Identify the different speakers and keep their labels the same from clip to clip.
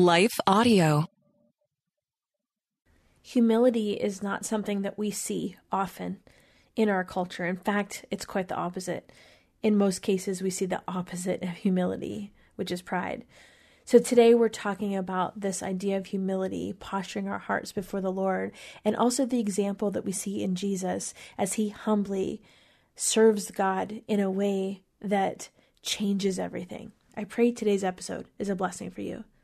Speaker 1: Life Audio.
Speaker 2: Humility is not something that we see often in our culture. In fact, it's quite the opposite. In most cases, we see the opposite of humility, which is pride. So today we're talking about this idea of humility, posturing our hearts before the Lord, and also the example that we see in Jesus as he humbly serves God in a way that changes everything. I pray today's episode is a blessing for you.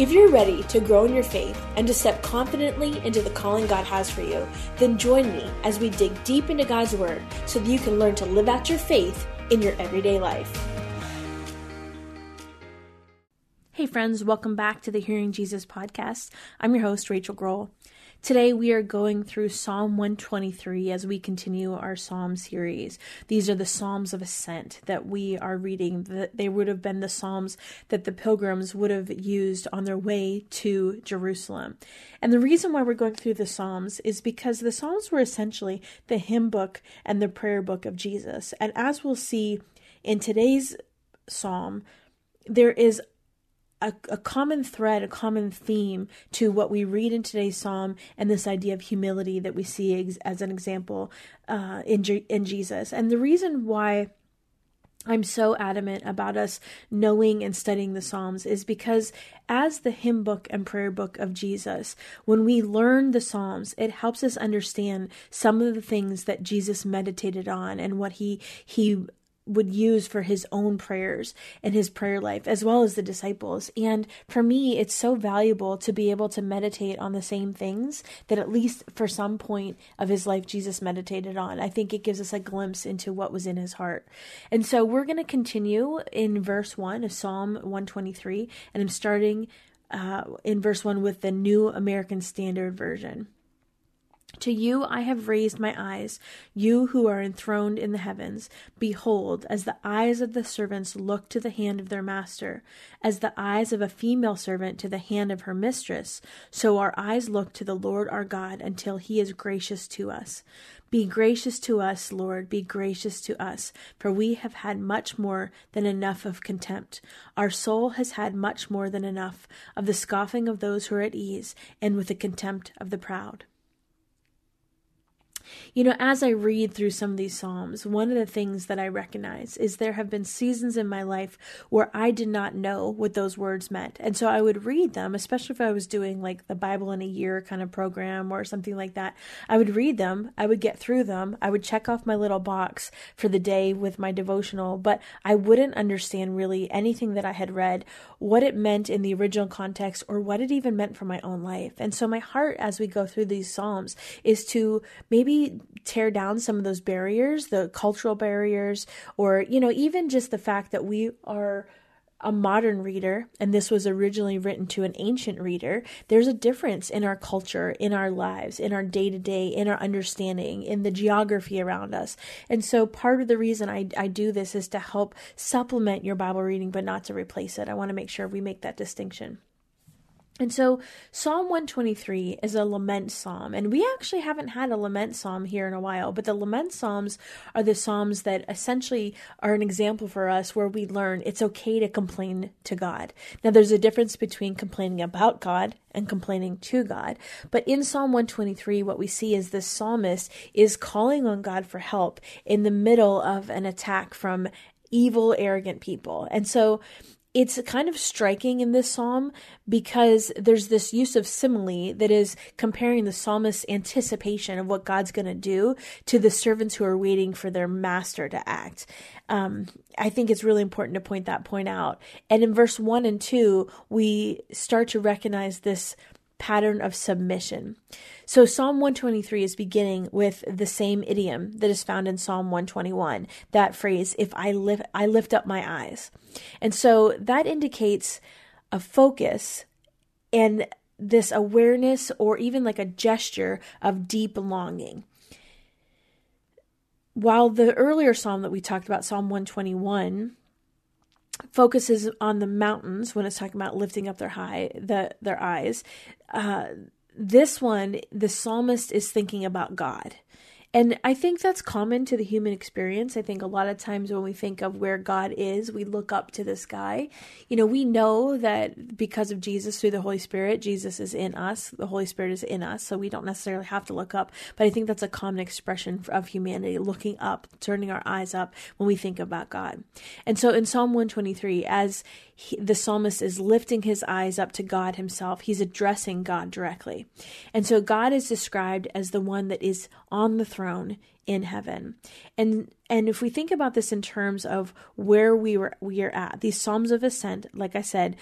Speaker 3: If you're ready to grow in your faith and to step confidently into the calling God has for you, then join me as we dig deep into God's Word so that you can learn to live out your faith in your everyday life.
Speaker 2: Hey, friends, welcome back to the Hearing Jesus podcast. I'm your host, Rachael Groll. Today we are going through Psalm 123 as we continue our Psalm series. These are the Psalms of Ascent that we are reading. They would have been the Psalms that the pilgrims would have used on their way to Jerusalem. And the reason why we're going through the Psalms is because the Psalms were essentially the hymn book and the prayer book of Jesus. And as we'll see in today's Psalm, there is a, a, common thread, a common theme to what we read in today's psalm and this idea of humility that we see ex- as an example uh, in, G- in Jesus. And the reason why I'm so adamant about us knowing and studying the Psalms is because, as the hymn book and prayer book of Jesus, when we learn the Psalms, it helps us understand some of the things that Jesus meditated on and what he he would use for his own prayers and his prayer life, as well as the disciples. And for me, it's so valuable to be able to meditate on the same things that at least for some point of his life, Jesus meditated on. I think it gives us a glimpse into what was in his heart. And so we're going to continue in verse 1 of Psalm 123, and I'm starting uh, in verse 1 with the New American Standard Version. To you I have raised my eyes, you who are enthroned in the heavens. Behold, as the eyes of the servants look to the hand of their master, as the eyes of a female servant to the hand of her mistress, so our eyes look to the Lord our God until he is gracious to us. Be gracious to us, Lord, be gracious to us, for we have had much more than enough of contempt. Our soul has had much more than enough of the scoffing of those who are at ease, and with the contempt of the proud. You know, as I read through some of these Psalms, one of the things that I recognize is there have been seasons in my life where I did not know what those words meant. And so I would read them, especially if I was doing like the Bible in a year kind of program or something like that. I would read them, I would get through them, I would check off my little box for the day with my devotional, but I wouldn't understand really anything that I had read, what it meant in the original context, or what it even meant for my own life. And so my heart as we go through these Psalms is to maybe tear down some of those barriers, the cultural barriers, or, you know, even just the fact that we are a modern reader and this was originally written to an ancient reader, there's a difference in our culture, in our lives, in our day to day, in our understanding, in the geography around us. And so part of the reason I, I do this is to help supplement your Bible reading, but not to replace it. I want to make sure we make that distinction. And so Psalm 123 is a lament psalm, and we actually haven't had a lament psalm here in a while, but the lament psalms are the psalms that essentially are an example for us where we learn it's okay to complain to God. Now, there's a difference between complaining about God and complaining to God, but in Psalm 123, what we see is the psalmist is calling on God for help in the middle of an attack from evil, arrogant people. And so it's kind of striking in this psalm because there's this use of simile that is comparing the psalmist's anticipation of what God's going to do to the servants who are waiting for their master to act. Um, I think it's really important to point that point out. And in verse 1 and 2, we start to recognize this pattern of submission. So Psalm 123 is beginning with the same idiom that is found in Psalm 121. That phrase, if I lift I lift up my eyes. And so that indicates a focus and this awareness or even like a gesture of deep longing. While the earlier psalm that we talked about, Psalm 121, focuses on the mountains when it's talking about lifting up their high the their eyes. Uh, this one the psalmist is thinking about god and I think that's common to the human experience. I think a lot of times when we think of where God is, we look up to the sky. You know, we know that because of Jesus through the Holy Spirit, Jesus is in us, the Holy Spirit is in us, so we don't necessarily have to look up. But I think that's a common expression of humanity, looking up, turning our eyes up when we think about God. And so in Psalm 123, as he, the psalmist is lifting his eyes up to God himself. He's addressing God directly. And so God is described as the one that is on the throne in heaven. And and if we think about this in terms of where we were we are at, these psalms of ascent, like I said,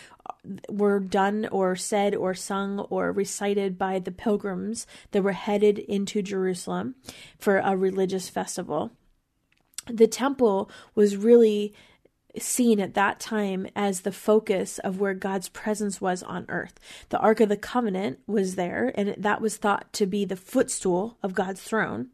Speaker 2: were done or said or sung or recited by the pilgrims that were headed into Jerusalem for a religious festival. The temple was really seen at that time as the focus of where God's presence was on earth. The Ark of the Covenant was there, and that was thought to be the footstool of God's throne.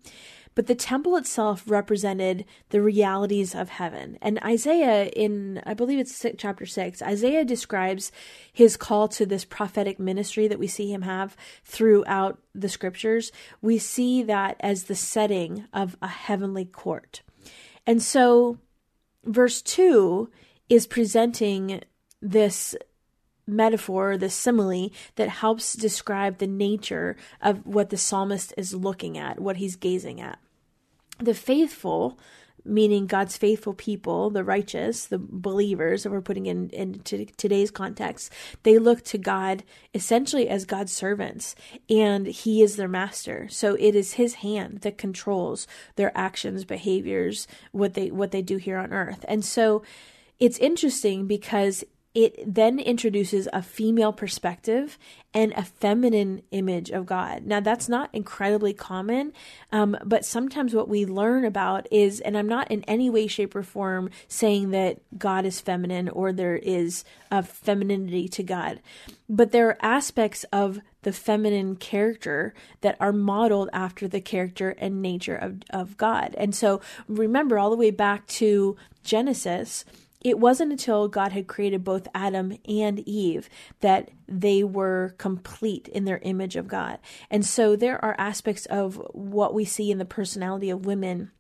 Speaker 2: But the temple itself represented the realities of heaven. And Isaiah, in I believe it's chapter 6, Isaiah describes his call to this prophetic ministry that we see him have throughout the scriptures. We see that as the setting of a heavenly court. And so verse 2 is presenting this metaphor, this simile that helps describe the nature of what the psalmist is looking at, what he's gazing at. The faithful meaning God's faithful people, the righteous, the believers that we're putting in into today's context, they look to God essentially as God's servants, and He is their master. So it is His hand that controls their actions, behaviors, what they what they do here on earth. And so it's interesting because it then introduces a female perspective and a feminine image of God. Now, that's not incredibly common, um, but sometimes what we learn about is, and I'm not in any way, shape, or form saying that God is feminine or there is a femininity to God, but there are aspects of the feminine character that are modeled after the character and nature of, of God. And so remember, all the way back to Genesis it wasn't until God had created both Adam and Eve that they were complete in their image of God. And so there are aspects of what we see in the personality of women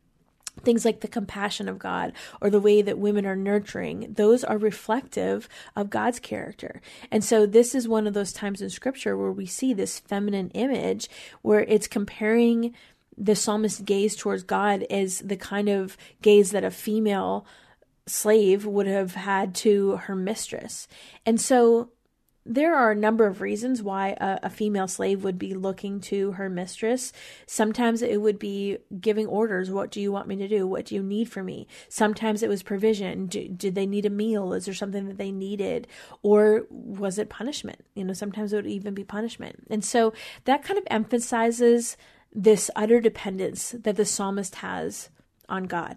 Speaker 2: things like the compassion of God or the way that women are nurturing, those are reflective of God's character. And so this is one of those times in scripture where we see this feminine image where it's comparing the psalmist's gaze towards God as the kind of gaze that a female slave would have had to her mistress. And so there are a number of reasons why a, a, female slave would be looking to her mistress. Sometimes it would be giving orders. What do you want me to do? What do you need from me? Sometimes it was provision. Do, did they need a meal? Is there something that they needed? Or was it punishment? You know, sometimes it would even be punishment. And so that kind of emphasizes this utter dependence that the psalmist has on God.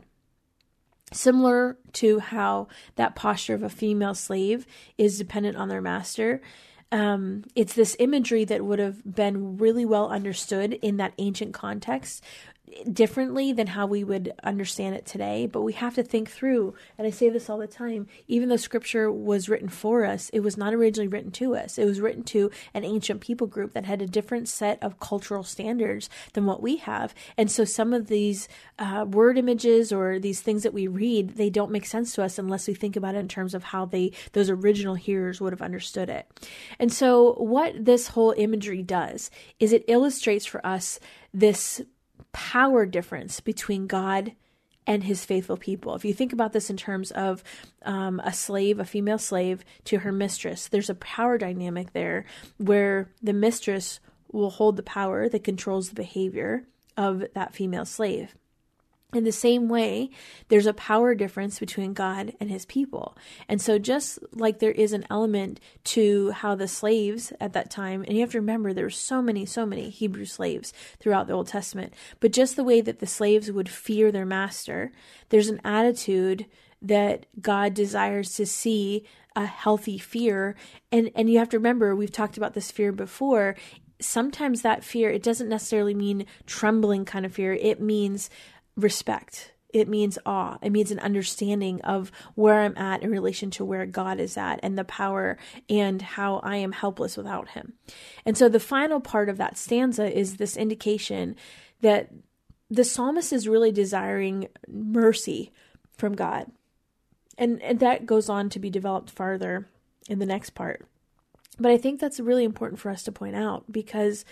Speaker 2: Similar to how that posture of a female slave is dependent on their master, um, it's this imagery that would have been really well understood in that ancient context differently than how we would understand it today, but we have to think through. And I say this all the time even though scripture was written for us, it was not originally written to us. It was written to an ancient people group that had a different set of cultural standards than what we have. And so some of these uh, word images or these things that we read, they don't make sense to us unless we think about it in terms of how they, those original hearers would have understood it. And so what this whole imagery does is it illustrates for us this power difference between God and his faithful people. If you think about this in terms of um, a slave, a female slave to her mistress, there's a power dynamic there where the mistress will hold the power that controls the behavior of that female slave. In the same way, there's a power difference between God and his people. And so, just like there is an element to how the slaves at that time, and you have to remember there were so many, so many Hebrew slaves throughout the Old Testament, but just the way that the slaves would fear their master, there's an attitude that God desires to see a healthy fear. And, and you have to remember, we've talked about this fear before. Sometimes that fear, it doesn't necessarily mean trembling kind of fear, it means respect. It means awe. It means an understanding of where I'm at in relation to where God is at and the power and how I am helpless without Him. And so the final part of that stanza is this indication that the psalmist is really desiring mercy from God. And, and that goes on to be developed farther in the next part. But I think that's really important for us to point out because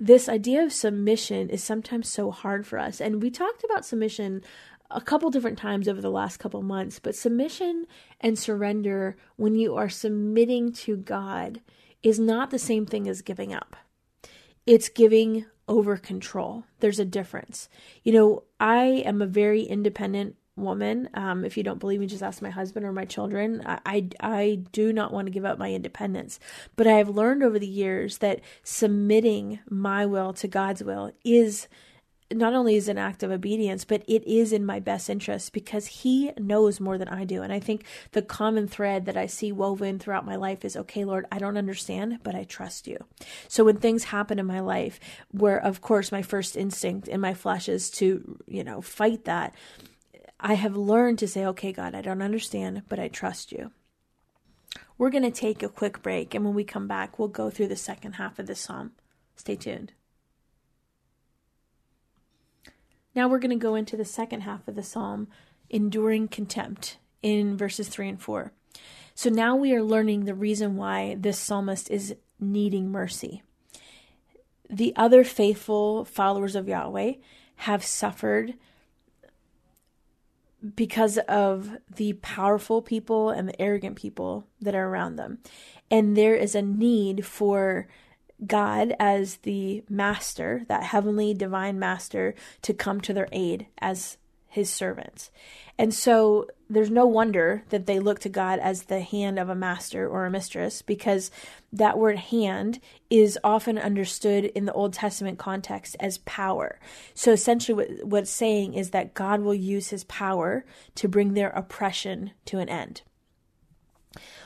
Speaker 2: this idea of submission is sometimes so hard for us. And we talked about submission a couple different times over the last couple months, but submission and surrender, when you are submitting to God, is not the same thing as giving up. It's giving over control. There's a difference. You know, I am a very independent woman. Um, if you don't believe me, just ask my husband or my children. I, I, I do not want to give up my independence. But I have learned over the years that submitting my will to God's will is not only is an act of obedience, but it is in my best interest because He knows more than I do. And I think the common thread that I see woven throughout my life is okay, Lord, I don't understand, but I trust you. So when things happen in my life, where of course my first instinct in my flesh is to, you know, fight that, I have learned to say, okay, God, I don't understand, but I trust you. We're going to take a quick break, and when we come back, we'll go through the second half of this psalm. Stay tuned. Now we're going to go into the second half of the psalm, enduring contempt, in verses 3 and 4. So now we are learning the reason why this psalmist is needing mercy. The other faithful followers of Yahweh have suffered because of the powerful people and the arrogant people that are around them. And there is a need for God as the master, that heavenly divine master, to come to their aid as his servants. And so there's no wonder that they look to God as the hand of a master or a mistress because that word hand is often understood in the Old Testament context as power. So essentially, what, what it's saying is that God will use his power to bring their oppression to an end.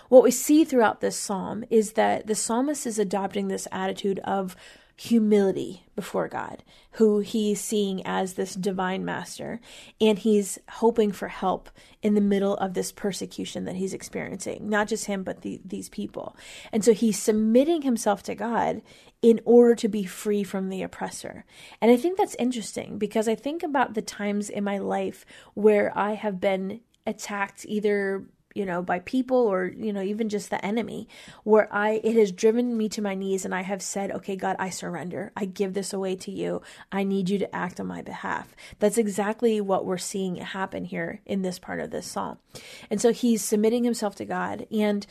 Speaker 2: What we see throughout this psalm is that the psalmist is adopting this attitude of humility before God, who he's seeing as this divine master, and he's hoping for help in the middle of this persecution that he's experiencing. Not just him, but the, these people. And so he's submitting himself to God in order to be free from the oppressor. And I think that's interesting because I think about the times in my life where I have been attacked either you know, by people or, you know, even just the enemy, where I, it has driven me to my knees and I have said, okay, God, I surrender. I give this away to you. I need you to act on my behalf. That's exactly what we're seeing happen here in this part of this psalm. And so he's submitting himself to God. And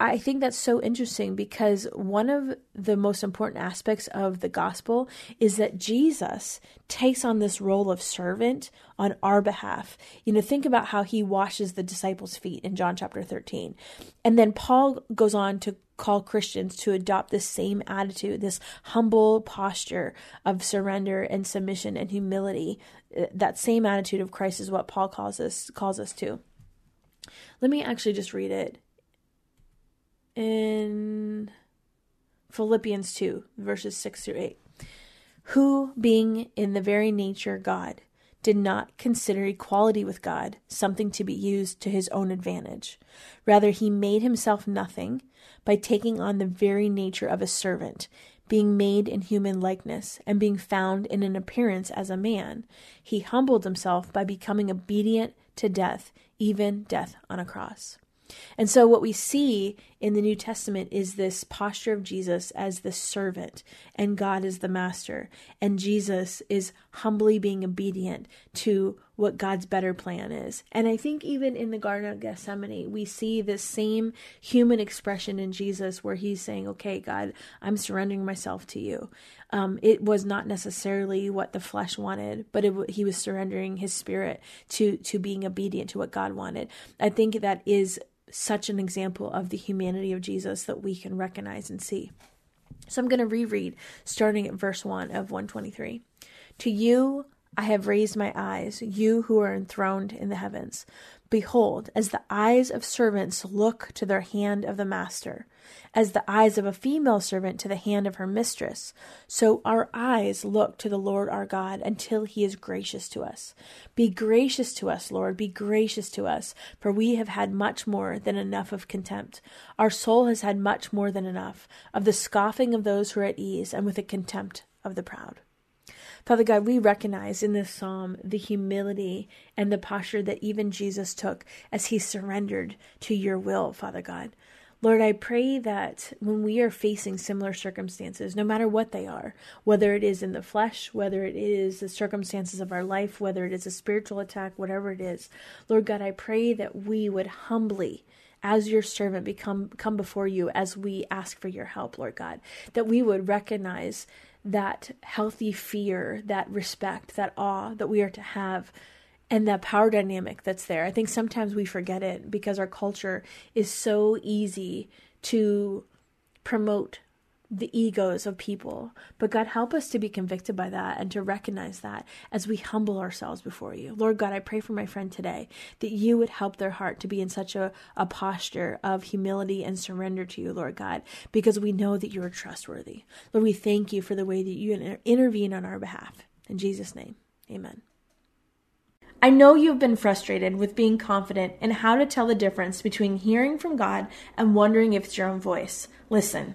Speaker 2: I think that's so interesting because one of the most important aspects of the gospel is that Jesus takes on this role of servant on our behalf. You know, think about how he washes the disciples' feet in John chapter 13. And then Paul goes on to call Christians to adopt this same attitude, this humble posture of surrender and submission and humility. Uh, that same attitude of Christ is what Paul calls us calls us to. Let me actually just read it in Philippians 2, verses 6 through 8. Who, being in the very nature God, did not consider equality with God something to be used to his own advantage. Rather, he made himself nothing by taking on the very nature of a servant, being made in human likeness, and being found in an appearance as a man. He humbled himself by becoming obedient to death, even death on a cross. And so, what we see in the New Testament is this posture of Jesus as the servant and God is the master. And Jesus is humbly being obedient to what God's better plan is. And I think even in the Garden of Gethsemane, we see this same human expression in Jesus where he's saying, Okay, God, I'm surrendering myself to you. Um, it was not necessarily what the flesh wanted, but it, he was surrendering his spirit to, to being obedient to what God wanted. I think that is such an example of the humanity of Jesus that we can recognize and see. So I'm going to reread starting at verse 1 of 123. To you I have raised my eyes, you who are enthroned in the heavens. Behold, as the eyes of servants look to their hand of the master, as the eyes of a female servant to the hand of her mistress, so our eyes look to the Lord our God until he is gracious to us. Be gracious to us, Lord, be gracious to us, for we have had much more than enough of contempt. Our soul has had much more than enough of the scoffing of those who are at ease and with the contempt of the proud. Father God, we recognize in this psalm the humility and the posture that even Jesus took as he surrendered to your will, Father God. Lord, I pray that when we are facing similar circumstances, no matter what they are, whether it is in the flesh, whether it is the circumstances of our life, whether it is a spiritual attack, whatever it is, Lord God, I pray that we would humbly as your servant become come before you as we ask for your help lord god that we would recognize that healthy fear, that respect, that awe that we are to have, and that power dynamic that's there. I think sometimes we forget it because our culture is so easy to promote the egos of people. But God, help us to be convicted by that and to recognize that as we humble ourselves before you. Lord God, I pray for my friend today that you would help their heart to be in such a, a posture of humility and surrender to you, Lord God, because we know that you are trustworthy. Lord, we thank you for the way that you intervene on our behalf. In Jesus' name, amen. I know you've been frustrated with being confident in how to tell the difference between hearing from God and wondering if it's your own voice. Listen.